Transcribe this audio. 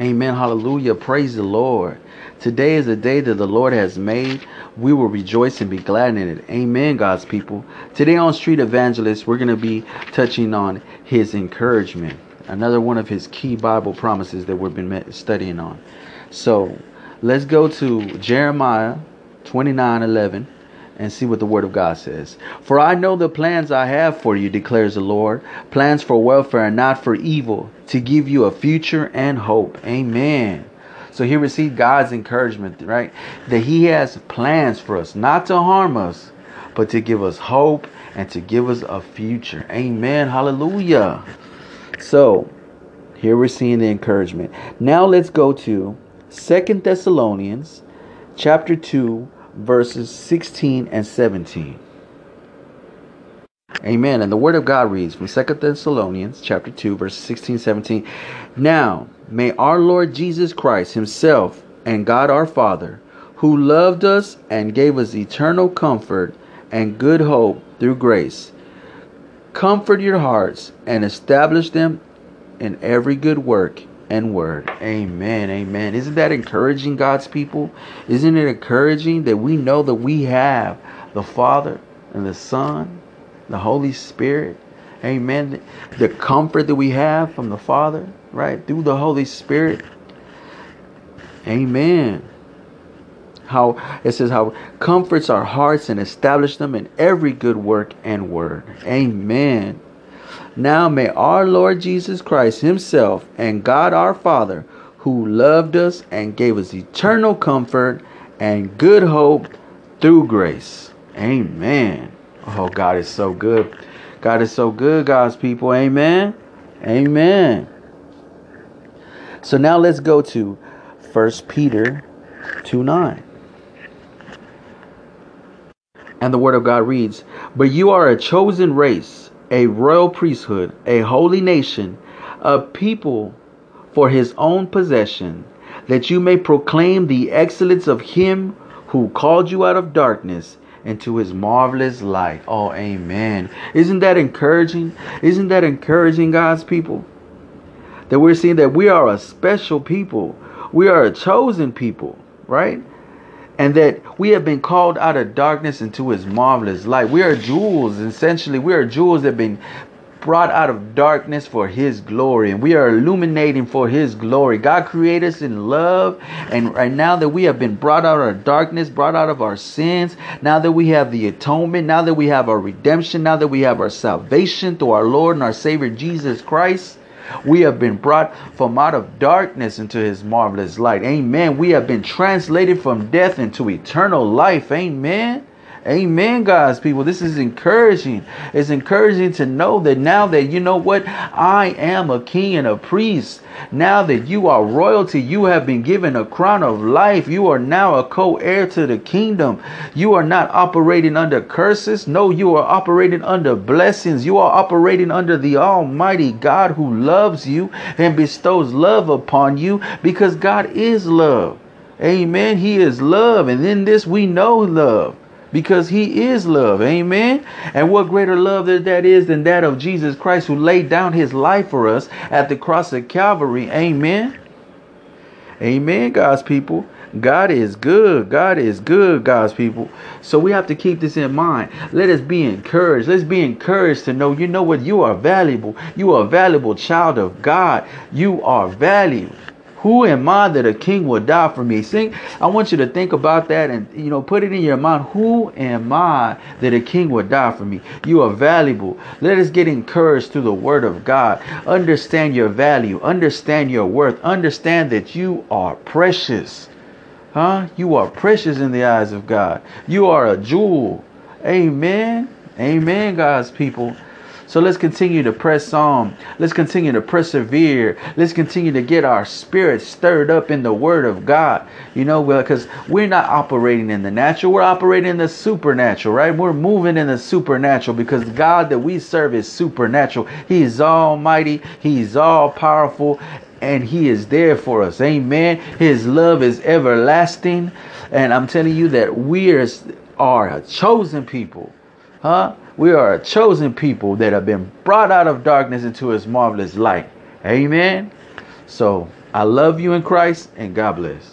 Amen. Hallelujah. Praise the Lord. Today is a day that the Lord has made. We will rejoice and be glad in it. Amen, God's people. Today on Street Evangelist, we're going to be touching on his encouragement. Another one of his key Bible promises that we've been studying on. So let's go to Jeremiah 29 11 and see what the word of God says. For I know the plans I have for you, declares the Lord plans for welfare and not for evil, to give you a future and hope. Amen. So he received God's encouragement, right? That He has plans for us, not to harm us, but to give us hope and to give us a future. Amen. Hallelujah. So here we're seeing the encouragement. Now let's go to Second Thessalonians chapter 2 verses 16 and 17. Amen. And the word of God reads from Second Thessalonians chapter 2 verses 16 17. Now, may our Lord Jesus Christ himself and God our Father, who loved us and gave us eternal comfort and good hope through grace, comfort your hearts and establish them in every good work and word. Amen. Amen. Isn't that encouraging, God's people? Isn't it encouraging that we know that we have the Father and the Son, the Holy Spirit? Amen. The comfort that we have from the Father, right? Through the Holy Spirit. Amen. How it says how comforts our hearts and establish them in every good work and word. Amen. Now may our Lord Jesus Christ Himself and God our Father, who loved us and gave us eternal comfort and good hope through grace. Amen. Oh, God is so good. God is so good, God's people. Amen. Amen. So now let's go to 1 Peter 2 9. And the word of God reads, But you are a chosen race a royal priesthood, a holy nation, a people for his own possession, that you may proclaim the excellence of him who called you out of darkness into his marvelous light. Oh, amen. Isn't that encouraging? Isn't that encouraging, God's people? That we're seeing that we are a special people, we are a chosen people, right? And that we have been called out of darkness into his marvelous light. We are jewels, essentially. We are jewels that have been brought out of darkness for his glory and we are illuminating for his glory. God created us in love and right now that we have been brought out of darkness, brought out of our sins, now that we have the atonement, now that we have our redemption, now that we have our salvation through our Lord and our Savior Jesus Christ, we have been brought from out of darkness into his marvelous light. Amen. We have been translated from death into eternal life. Amen. Amen, God's people. This is encouraging. It's encouraging to know that now that you know what, I am a king and a priest. Now that you are royalty, you have been given a crown of life. You are now a co heir to the kingdom. You are not operating under curses. No, you are operating under blessings. You are operating under the Almighty God who loves you and bestows love upon you because God is love. Amen. He is love. And in this we know love because he is love. Amen. And what greater love that is than that of Jesus Christ who laid down his life for us at the cross of Calvary. Amen. Amen, God's people. God is good. God is good, God's people. So we have to keep this in mind. Let us be encouraged. Let's be encouraged to know, you know what? You are valuable. You are a valuable child of God. You are valued. Who am I that a king would die for me? Sing, I want you to think about that and you know put it in your mind. Who am I that a king would die for me? You are valuable. Let us get encouraged through the word of God. Understand your value, understand your worth, understand that you are precious. Huh? You are precious in the eyes of God. You are a jewel. Amen. Amen, God's people. So let's continue to press on. Let's continue to persevere. Let's continue to get our spirits stirred up in the Word of God. You know, because we're not operating in the natural, we're operating in the supernatural, right? We're moving in the supernatural because God that we serve is supernatural. He is almighty, He's all powerful, and He is there for us. Amen. His love is everlasting. And I'm telling you that we are, are a chosen people. Huh? We are a chosen people that have been brought out of darkness into his marvelous light. Amen. So I love you in Christ, and God bless.